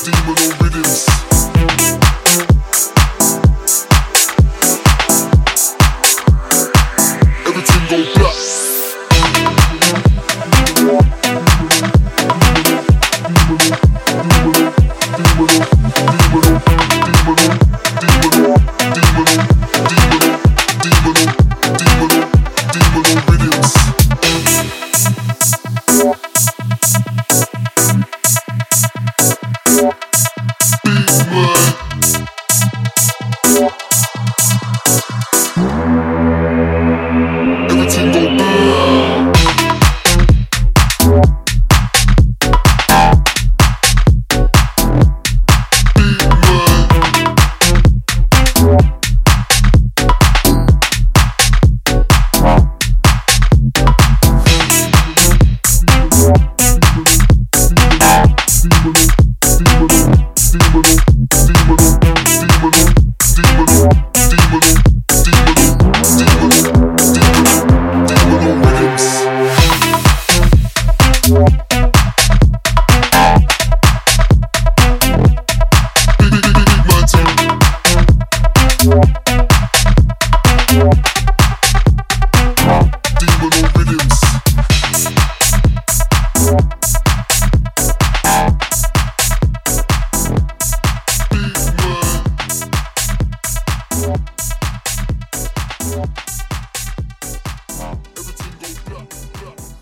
steaming over this. Thank you. Wow.